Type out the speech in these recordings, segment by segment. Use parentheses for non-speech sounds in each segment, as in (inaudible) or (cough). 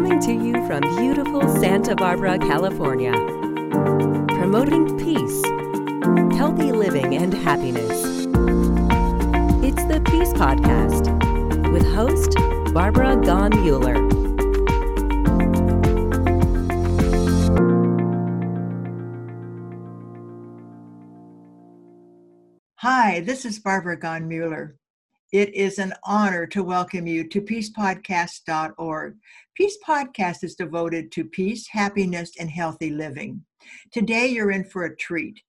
Coming to you from beautiful Santa Barbara, California. Promoting peace, healthy living, and happiness. It's the Peace Podcast with host Barbara Gone Mueller. Hi, this is Barbara Gaughen-Muller. It is an honor to welcome you to peacepodcast.org. Peace Podcast is devoted to peace, happiness, and healthy living. Today, you're in for a treat.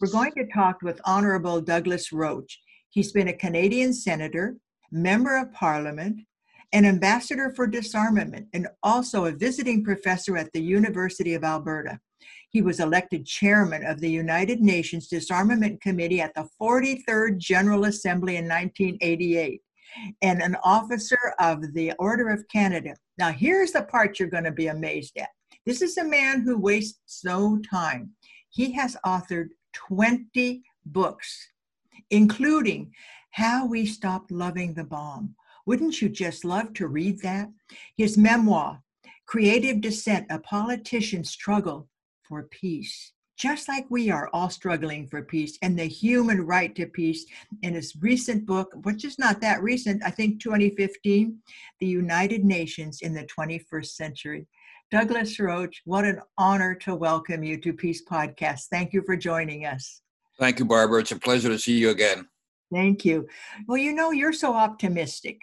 We're going to talk with Honorable Douglas Roche. He's been a Canadian senator, member of parliament, an ambassador for disarmament, and also a visiting professor at the University of Alberta. He was elected chairman of the United Nations Disarmament Committee at the 43rd General Assembly in 1988 and an officer of the Order of Canada. Now, here's the part you're going to be amazed at. This is a man who wastes no time. He has authored 20 books, including How We Stopped Loving the Bomb. Wouldn't you just love to read that? His memoir, Creative Dissent A Politician's Struggle for peace, just like we are all struggling for peace and the human right to peace. In his recent book, which is not that recent, I think 2015, The United Nations in the 21st Century. Douglas Roche, what an honor to welcome you to Peace Podcast. Thank you for joining us. Thank you, Barbara. It's a pleasure to see you again. Thank you. Well, you know, you're so optimistic.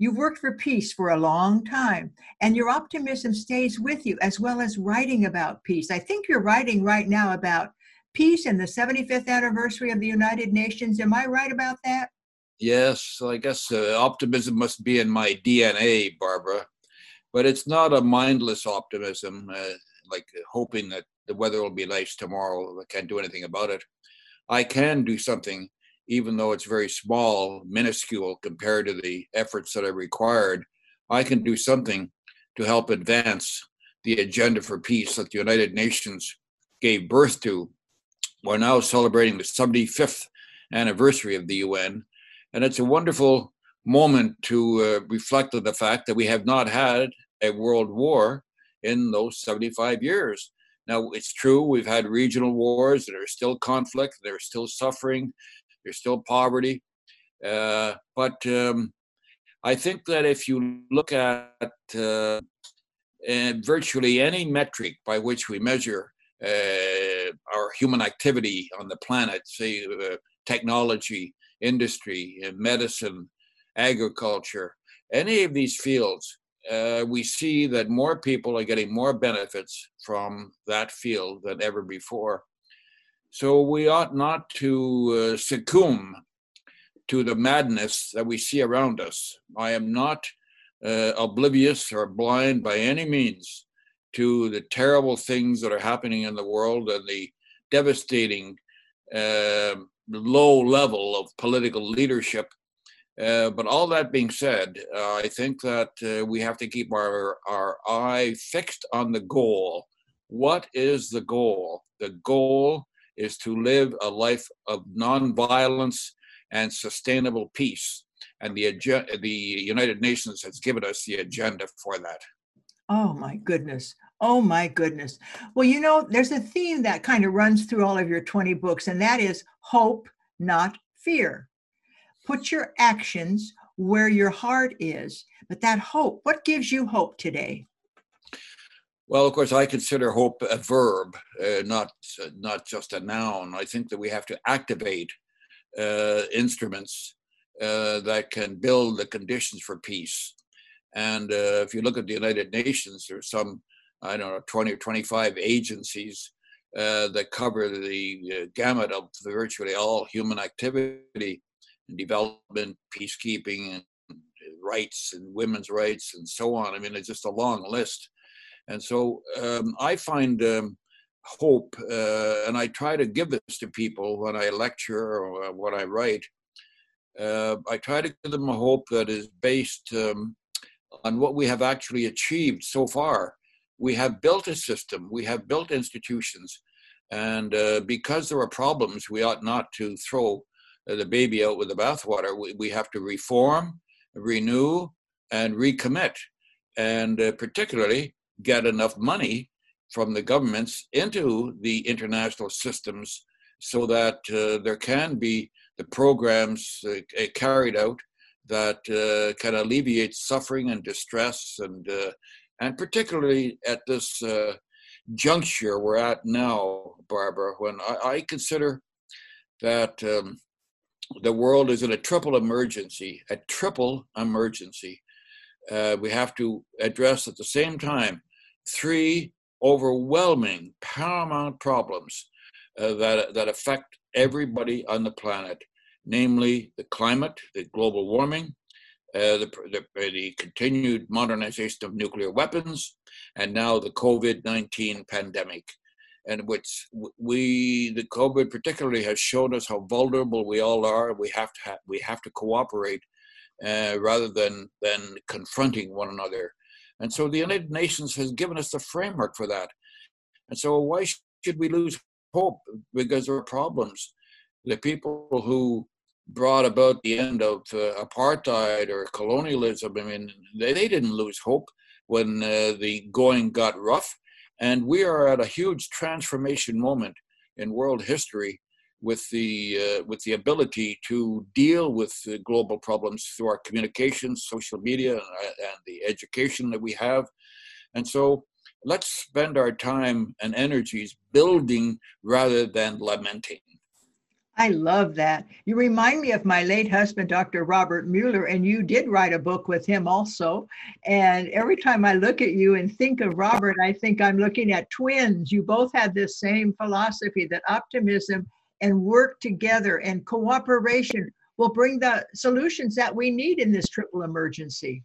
You've worked for peace for a long time, and your optimism stays with you as well as writing about peace. I think you're writing right now about peace and the 75th anniversary of the United Nations. Am I right about that? Yes, I guess uh, optimism must be in my DNA, Barbara. But it's not a mindless optimism, uh, like hoping that the weather will be nice tomorrow. I can't do anything about it. I can do something even though it's very small, minuscule compared to the efforts that are required, I can do something to help advance the agenda for peace that the United Nations gave birth to. We're now celebrating the 75th anniversary of the UN, and it's a wonderful moment to uh, reflect on the fact that we have not had a world war in those 75 years. Now, it's true, we've had regional wars, there is still conflict, there's still suffering, there's still poverty. Uh, but um, I think that if you look at uh, virtually any metric by which we measure uh, our human activity on the planet, say uh, technology, industry, medicine, agriculture, any of these fields, uh, we see that more people are getting more benefits from that field than ever before. So we ought not to uh, succumb to the madness that we see around us. I am not uh, oblivious or blind by any means to the terrible things that are happening in the world and the devastating uh, low level of political leadership. Uh, but all that being said, I think that uh, we have to keep our, our eye fixed on the goal. What is the goal? The goal is to live a life of nonviolence and sustainable peace. And the, the United Nations has given us the agenda for that. Oh my goodness. Oh my goodness. Well, you know, there's a theme that kind of runs through all of your 20 books, and that is hope, not fear. Put your actions where your heart is. But that hope, what gives you hope today? Well, of course, I consider hope a verb, uh, not uh, not just a noun. I think that we have to activate uh, instruments uh, that can build the conditions for peace. And uh, if you look at the United Nations, there's some, I don't know, 20 or 25 agencies uh, that cover the gamut of virtually all human activity and development, peacekeeping, and rights, and women's rights, and so on. I mean, it's just a long list and so um, I find um, hope, uh, and I try to give this to people when I lecture or when I write. Uh, I try to give them a hope that is based um, on what we have actually achieved so far. We have built a system, we have built institutions, and uh, because there are problems, we ought not to throw uh, the baby out with the bathwater. We, we have to reform, renew, and recommit and uh, particularly get enough money from the governments into the international systems so that uh, there can be the programs uh, carried out that uh, can alleviate suffering and distress and uh, and particularly at this uh, juncture we're at now, Barbara, when I, I consider that um, the world is in a triple emergency, a triple emergency. Uh, we have to address at the same time three overwhelming, paramount problems uh, that, that affect everybody on the planet, namely the climate, the global warming, uh, the, the, the, continued modernization of nuclear weapons, and now the COVID 19 pandemic, and which we, the COVID particularly, has shown us how vulnerable we all are. We have to, ha- we have to cooperate uh, rather than, than confronting one another. And so the United Nations has given us the framework for that. And so why should we lose hope? Because there are problems. The people who brought about the end of uh, apartheid or colonialism. I mean, they, they didn't lose hope when uh, the going got rough. And we are at a huge transformation moment in world history with the uh, with the ability to deal with global problems through our communications, social media, and, uh, and the education that we have. And so, let's spend our time and energies building rather than lamenting. I love that. You remind me of my late husband, Dr. Robert Muller, and you did write a book with him also. And every time I look at you and think of Robert, I think I'm looking at twins. You both had this same philosophy that optimism and work together and cooperation will bring the solutions that we need in this triple emergency.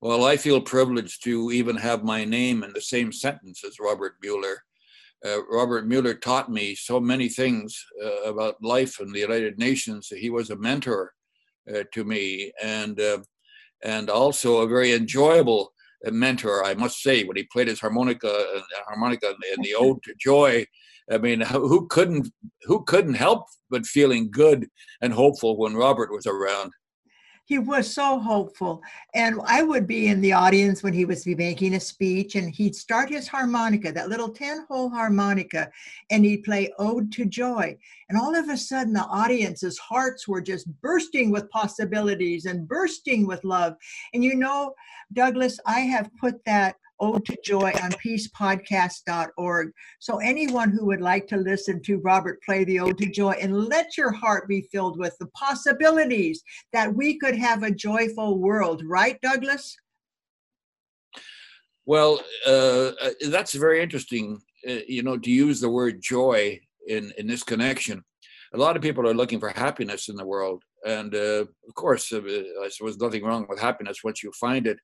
Well, I feel privileged to even have my name in the same sentence as Robert Muller uh, Robert Muller taught me so many things uh, about life in the United Nations. He was a mentor uh, to me, and uh, and also a very enjoyable uh, mentor, I must say. When he played his harmonica, uh, harmonica in the Ode to Joy, I mean, (laughs) who couldn't who couldn't help but feeling good and hopeful when Robert was around? he was so hopeful. And I would be in the audience when he was making a speech, and he'd start his harmonica, that little 10 hole harmonica, and he'd play Ode to Joy. And all of a sudden, the audience's hearts were just bursting with possibilities and bursting with love. And you know, Douglas, I have put that Ode to Joy on peacepodcast.org. So anyone who would like to listen to Robert play the Ode to Joy and let your heart be filled with the possibilities that we could have a joyful world, right, Douglas? Well, uh, uh that's very interesting, uh, you know, to use the word joy in, in this connection. A lot of people are looking for happiness in the world. And uh, of course, uh, I suppose nothing wrong with happiness once you find it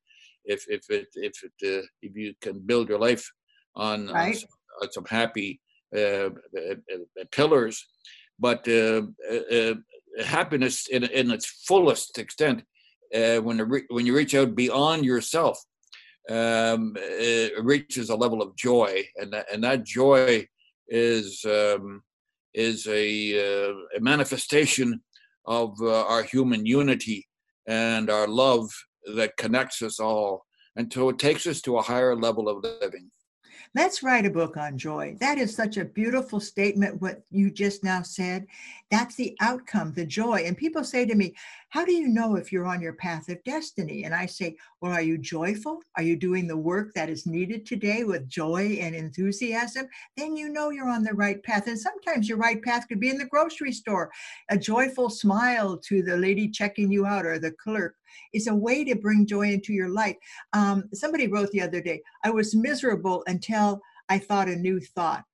if if it if it uh, if you can build your life on, right. on, some, on some, happy uh, uh, uh pillars, but uh, happiness in in its fullest extent when re- when you reach out beyond yourself, um, reaches a level of joy, and that, and that joy is um, is a, a manifestation of our human unity and our love that connects us all until it takes us to a higher level of living. Let's write a book on joy. That is such a beautiful statement, what you just now said. That's the outcome, the joy. And people say to me, How do you know if you're on your path of destiny? And I say, Well, are you joyful? Are you doing the work that is needed today with joy and enthusiasm? Then you know you're on the right path. And sometimes your right path could be in the grocery store. A joyful smile to the lady checking you out or the clerk is a way to bring joy into your life. Um, somebody wrote the other day, I was miserable until I thought a new thought.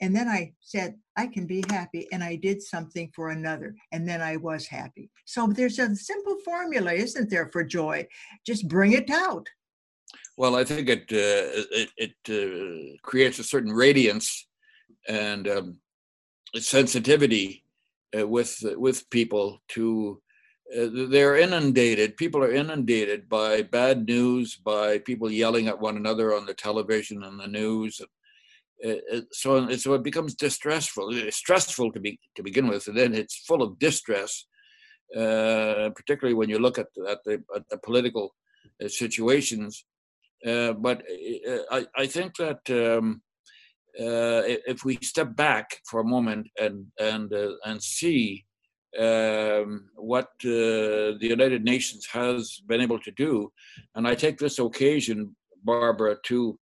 And then I said, I can be happy. And I did something for another. And then I was happy. So there's a simple formula, isn't there, for joy? Just bring it out. Well, I think it uh, it, it uh, creates a certain radiance and um, sensitivity uh, with with people to Uh, they're inundated. People are inundated by bad news, by people yelling at one another on the television and the news. Uh, uh so, so it becomes distressful. It's stressful to be to begin with, and then it's full of distress. Uh, particularly when you look at, at the, at the political situations. but I, I think that um, if we step back for a moment and and and see um, what uh, the United Nations has been able to do. And I take this occasion, Barbara, to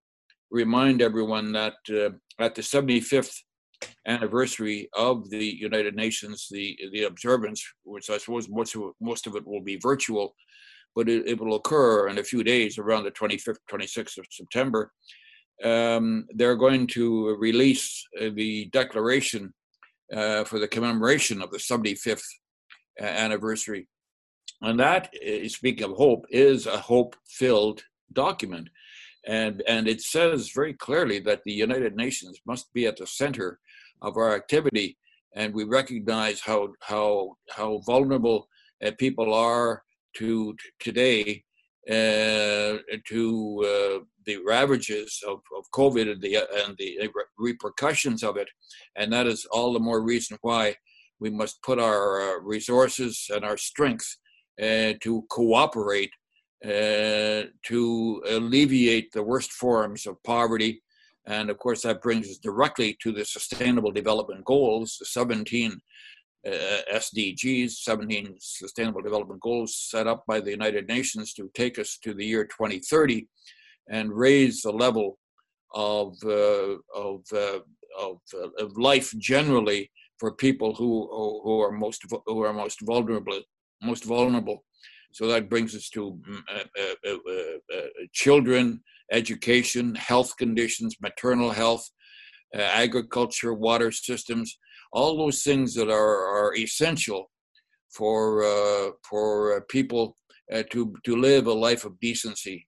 remind everyone that uh, at the 75th anniversary of the United Nations, the, the observance, which I suppose most of, most of it will be virtual, but it, it will occur in a few days around the 25th, 26th of September. Um, they're going to release uh, the declaration for the commemoration of the 75th uh, anniversary. And that, speaking of hope, is a hope filled document. And, and it says very clearly that the United Nations must be at the center of our activity. And we recognize how, how, how vulnerable uh, people are to, to today uh, to uh, the ravages of, of COVID and the, and the repercussions of it. And that is all the more reason why we must put our uh, resources and our strength uh, to cooperate uh, to alleviate the worst forms of poverty. And of course, that brings us directly to the Sustainable Development Goals, the 17 uh, SDGs, 17 Sustainable Development Goals set up by the United Nations to take us to the year 2030 and raise the level of, uh, of, uh, of, uh, of, life generally for people who, who are most who are most vulnerable most vulnerable. So that brings us to mm, uh, uh, children, education, health conditions, maternal health, agriculture, water systems, all those things that are, are essential for for people to to live a life of decency.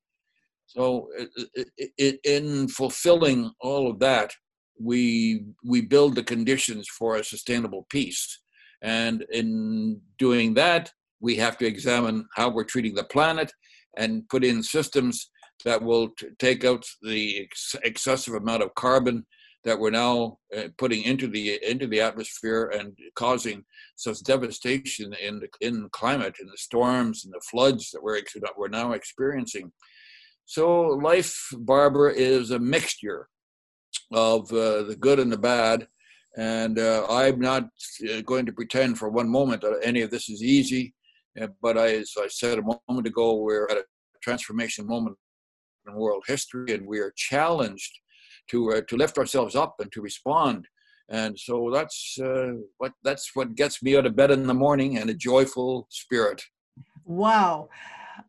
So, it, it, in fulfilling all of that, we we build the conditions for a sustainable peace, and in doing that, we have to examine how we're treating the planet and put in systems that will t- take out the ex- excessive amount of carbon that we're now uh, putting into the into the atmosphere and causing such devastation in the in climate, in the storms and the floods that we're we're now experiencing. So life, Barbara, is a mixture of uh, the good and the bad. And uh, I'm not uh, going to pretend for one moment that any of this is easy. Uh, but I, as I said a moment ago, we're at a transformation moment in world history, and we are challenged to uh, to lift ourselves up and to respond. And so that's uh, what that's what gets me out of bed in the morning and a joyful spirit. Wow.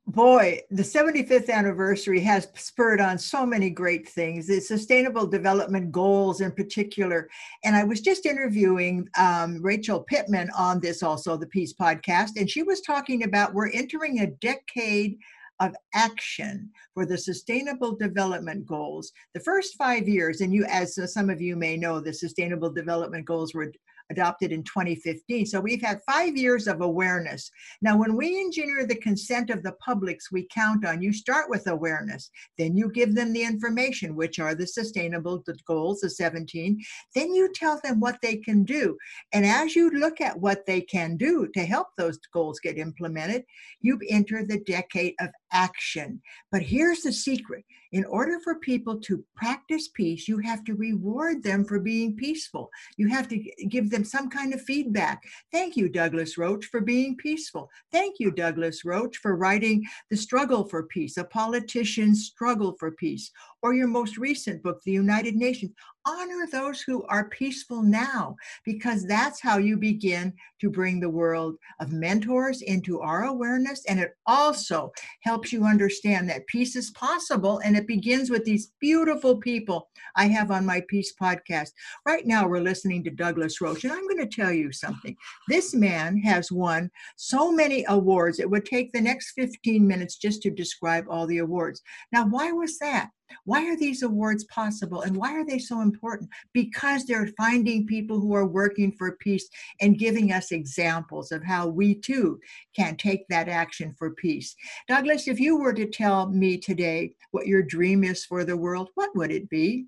Boy, the 75th anniversary has spurred on so many great things, the sustainable development goals in particular. And I was just interviewing um, Rachel Pittman on this also, the Peace podcast, and she was talking about we're entering a decade of action for the Sustainable Development Goals. The first five years, and you, as some of you may know, the Sustainable Development Goals were adopted in 2015. So we've had five years of awareness. Now, when we engineer the consent of the publics we count on, you start with awareness. Then you give them the information, which are the sustainable goals, the 17. Then you tell them what they can do. And as you look at what they can do to help those goals get implemented, you enter the decade of action. But here's the secret in order for people to practice peace, you have to reward them for being peaceful. You have to give them some kind of feedback. Thank you, Douglas Roche, for being peaceful. Thank you, Douglas Roche, for writing The Struggle for Peace, a politician's struggle for peace, or your most recent book, The United Nations honor those who are peaceful now, because that's how you begin to bring the world of mentors into our awareness. And it also helps you understand that peace is possible. And it begins with these beautiful people I have on my Peace podcast. Right now, we're listening to Douglas Roche. And I'm going to tell you something. This man has won so many awards, it would take the next 15 minutes just to describe all the awards. Now, why was that? Why are these awards possible and why are they so important? Because they're finding people who are working for peace and giving us examples of how we too can take that action for peace. Douglas, if you were to tell me today what your dream is for the world, what would it be?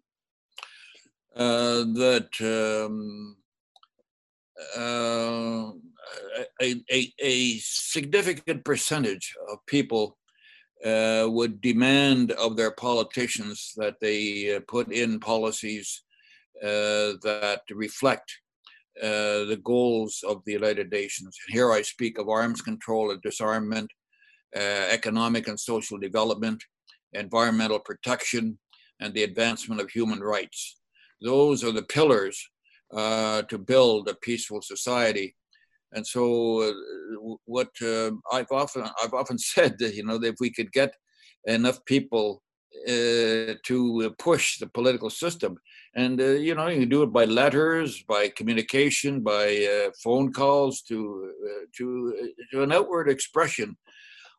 Uh, that um, uh, a, a, a significant percentage of people uh, would demand of their politicians that they uh, put in policies uh, that reflect uh, the goals of the United Nations. And here I speak of arms control and disarmament, economic and social development, environmental protection, and the advancement of human rights. Those are the pillars uh, to build a peaceful society. And so, uh, what uh, I've often I've often (laughs) said that you know that if we could get enough people uh, to push the political system, and uh, you know you can do it by letters, by communication, by uh, phone calls, to to to an outward expression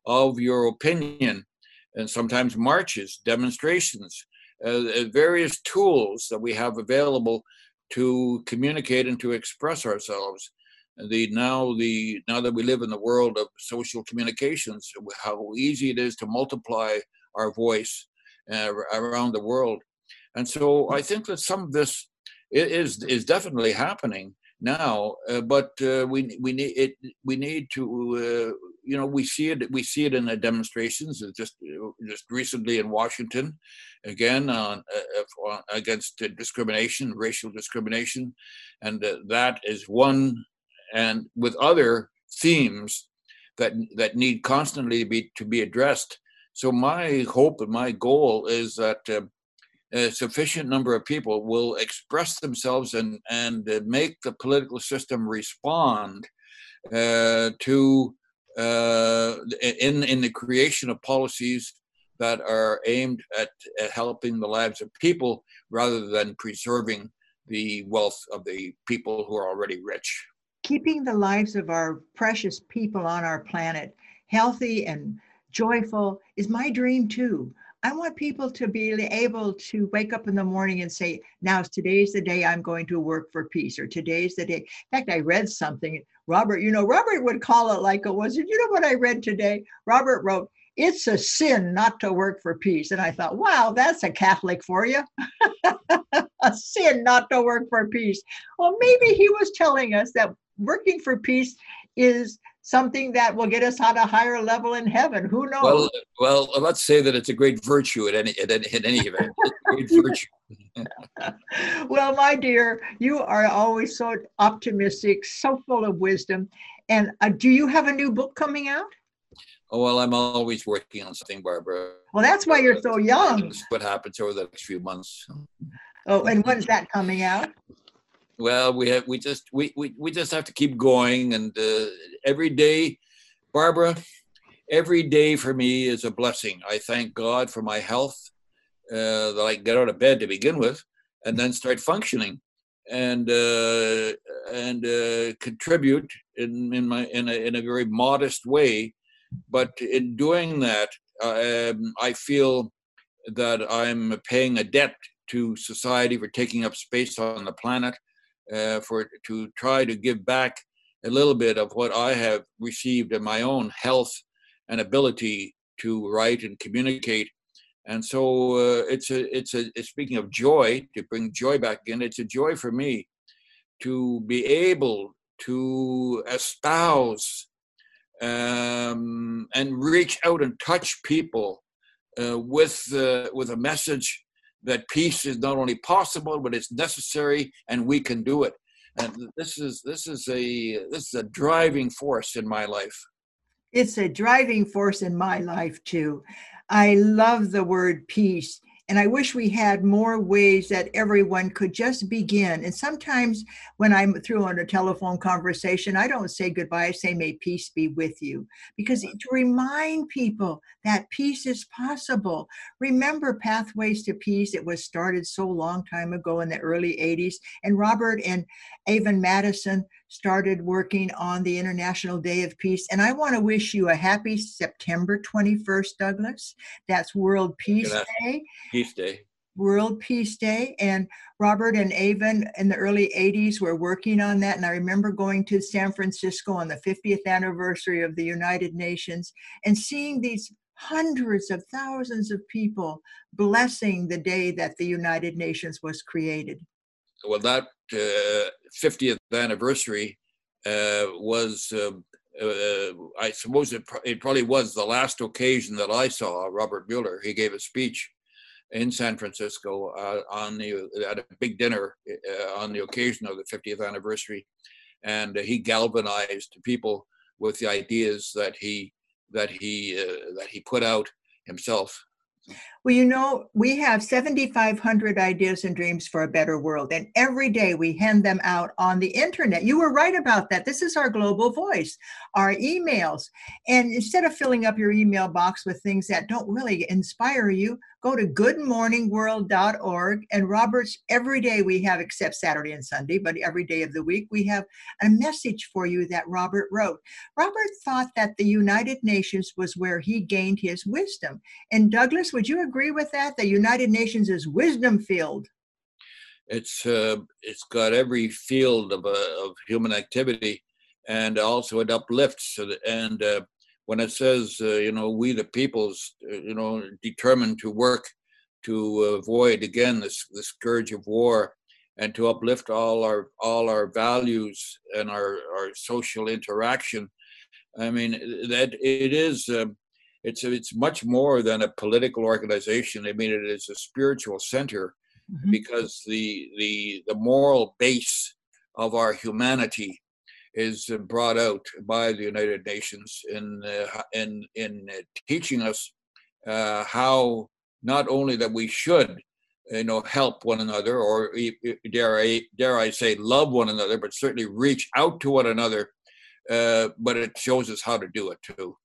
of your opinion, and sometimes marches, demonstrations, various tools that we have available to communicate and to express ourselves. The now the now that we live in the world of social communications, how easy it is to multiply our voice uh, around the world, and so I think that some of this is is definitely happening now. Uh, but uh, we we need it. We need to uh, you know we see it we see it in the demonstrations uh, just uh, just recently in Washington, again on against discrimination, racial discrimination, and that is one and with other themes that that need constantly to be to be addressed. So my hope and my goal is that uh, a sufficient number of people will express themselves and and uh, make the political system respond uh, to uh, in in the creation of policies that are aimed at, at helping the lives of people rather than preserving the wealth of the people who are already rich keeping the lives of our precious people on our planet healthy and joyful is my dream too. I want people to be able to wake up in the morning and say, now today's the day I'm going to work for peace, or today's the day. In fact, I read something. Robert, you know, Robert would call it like it was. You know what I read today? Robert wrote, it's a sin not to work for peace. And I thought, wow, that's a Catholic for you. (laughs) a sin not to work for peace. Well, maybe he was telling us that working for peace is something that will get us on a higher level in heaven. Who knows? Well, well, let's say that it's a great virtue at any at any, at any event. great (laughs) virtue. (laughs) well, my dear, you are always so optimistic, so full of wisdom. And uh, do you have a new book coming out? Oh well, I'm always working on something, Barbara. Well, that's why you're so young. What happens over the next few months? Oh, and when's that coming out? Well we have we just we we, we just have to keep going and uh, every day barbara every day for me is a blessing. I thank god for my health uh, that i get out of bed to begin with and then start functioning and uh, and uh, contribute in, in my in a, in a very modest way. But in doing that um, i feel that i'm paying a debt to society for taking up space on the planet uh, for to try to give back a little bit of what I have received in my own health and ability to write and communicate. And so uh, it's a it's a it's speaking of joy to bring joy back in. It's a joy for me to be able to espouse um, and reach out and touch people uh, with uh, with a message that peace is not only possible but it's necessary and we can do it. And this is this is a this is a driving force in my life. It's a driving force in my life too. I love the word peace and I wish we had more ways that everyone could just begin. And sometimes when I'm through on a telephone conversation, I don't say goodbye. I say, may peace be with you. Because to remind people that peace is possible. Remember Pathways to Peace? It was started so long time ago in the early 80s. And Robert and Avon Mattison started working on the International Day of Peace. And I want to wish you a happy September 21st, Douglas. That's World Peace Day. Peace Day. World Peace Day. And Robert and Avon in the early 80s were working on that. And I remember going to San Francisco on the 50th anniversary of the United Nations and seeing these hundreds of thousands of people blessing the day that the United Nations was created. Well, that 50th anniversary uh, was uh, uh, I suppose it, it probably was the last occasion that I saw Robert Muller. He gave a speech in San Francisco uh, on the at a big dinner uh, on the occasion of the 50th anniversary, and he galvanized people with the ideas that he that he uh, that he put out himself. Well, you know, we have 7,500 ideas and dreams for a better world, and every day we hand them out on the internet. You were right about that. This is our global voice, our emails. And instead of filling up your email box with things that don't really inspire you, go to goodmorningworld.org. And Robert's, every day we have, except Saturday and Sunday, but every day of the week, we have a message for you that Robert wrote. Robert thought that the United Nations was where he gained his wisdom. And Douglas, would you agree with that? The United Nations is wisdom field. It's uh, it's got every field of, uh, of human activity, and also it uplifts. And uh, when it says, uh, you know, we the peoples, uh, you know, determined to work to avoid again this the scourge of war, and to uplift all our all our values and our our social interaction. I mean that it is. Um, it's it's much more than a political organization. I mean, it is a spiritual center mm-hmm. because the the the moral base of our humanity is brought out by the United Nations in uh, in in teaching us uh, how not only that we should you know help one another or dare I dare I say love one another, but certainly reach out to one another. Uh, but it shows us how to do it too.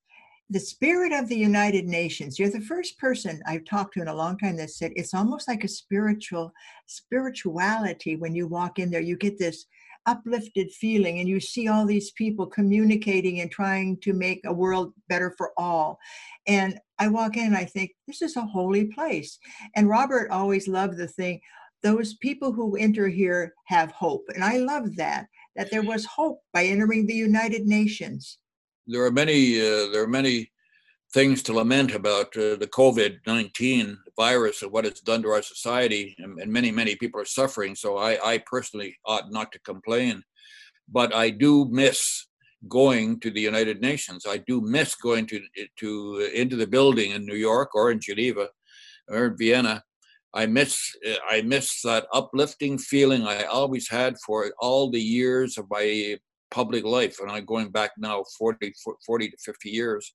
The spirit of the United Nations. You're the first person I've talked to in a long time that said it's almost like a spiritual spirituality when you walk in there. You get this uplifted feeling and you see all these people communicating and trying to make a world better for all. And i walk in and i think this is a holy place. And robert always loved the thing those people who enter here have hope. And i love that that there was hope by entering the united nations. There are many uh, there are many things to lament about uh, the COVID 19 virus and what it's done to our society. And, and, many, many people are suffering. So I, I personally ought not to complain. But I do miss going to the United Nations. I do miss going to, to into the building in New York or in Geneva or in Vienna. I miss I miss that uplifting feeling I always had for all the years of my public life, and I'm going back now 40, 40 to 50 years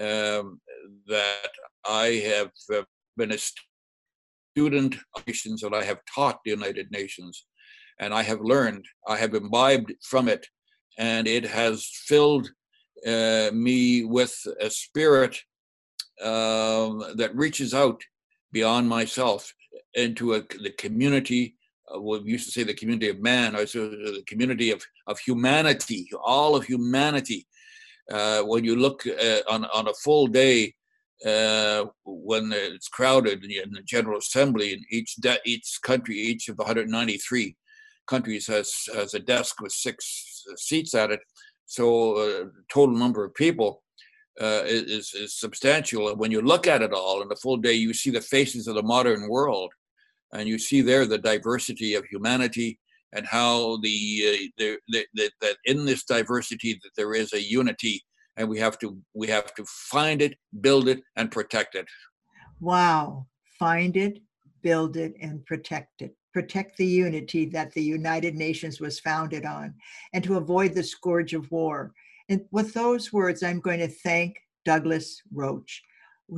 um, that I have uh, been a student of nations and I have taught the United Nations and I have learned, I have imbibed from it, and it has filled uh, me with a spirit um, that reaches out beyond myself into a, the community. Uh, we used to say the community of man, or so the community of, of humanity, all of humanity uh, when you look uh, on, on a full day uh, when it's crowded in the General Assembly, in each de- each country, each of the 193 countries has has a desk with six seats at it. So uh, total number of people uh, is is substantial. And when you look at it all in a full day, you see the faces of the modern world, and you see there the diversity of humanity and how the, uh, the, the, that in this diversity that there is a unity and we have to we have to find it build it and protect it. Wow. Find it build it and protect it. Protect the unity that the united nations was founded on and to avoid the scourge of war. And with those words i'm going to thank douglas roche.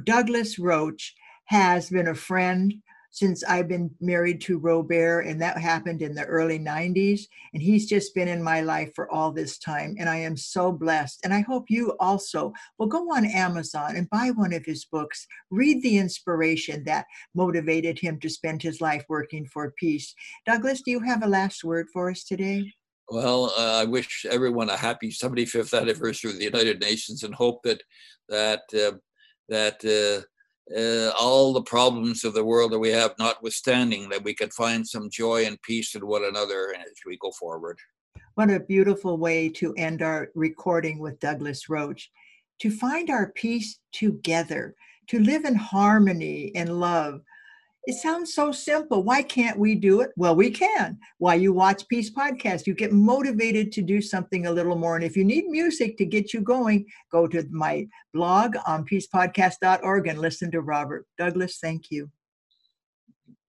Douglas roche has been a friend since I've been married to Robert, and that happened in the early 90s. And he's just been in my life for all this time. And I am so blessed. And I hope you also will go on Amazon and buy one of his books, read the inspiration that motivated him to spend his life working for peace. Douglas, do you have a last word for us today? Well, uh, I wish everyone a happy 75th anniversary of the United Nations and hope that that uh, that uh, uh, all the problems of the world that we have notwithstanding, that we can find some joy and peace in one another as we go forward. What a beautiful way to end our recording with Douglas Roche. To find our peace together, to live in harmony and love. It sounds so simple. Why can't we do it? Well, we can. Why you watch Peace Podcast, you get motivated to do something a little more. And if you need music to get you going, go to my blog on peacepodcast.org and listen to Robert. Douglas, thank you.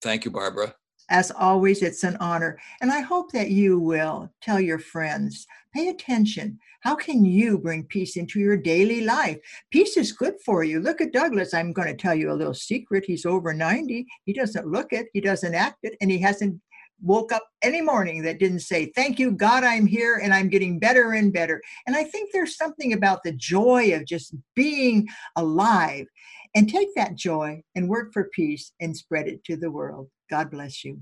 Thank you, Barbara. As always, it's an honor. And I hope that you will tell your friends, pay attention. How can you bring peace into your daily life? Peace is good for you. Look at Douglas. I'm going to tell you a little secret. He's over 90. He doesn't look it, he doesn't act it, and he hasn't woke up any morning that didn't say, Thank you, God, I'm here and I'm getting better and better. And I think there's something about the joy of just being alive. And take that joy and work for peace and spread it to the world. God bless you.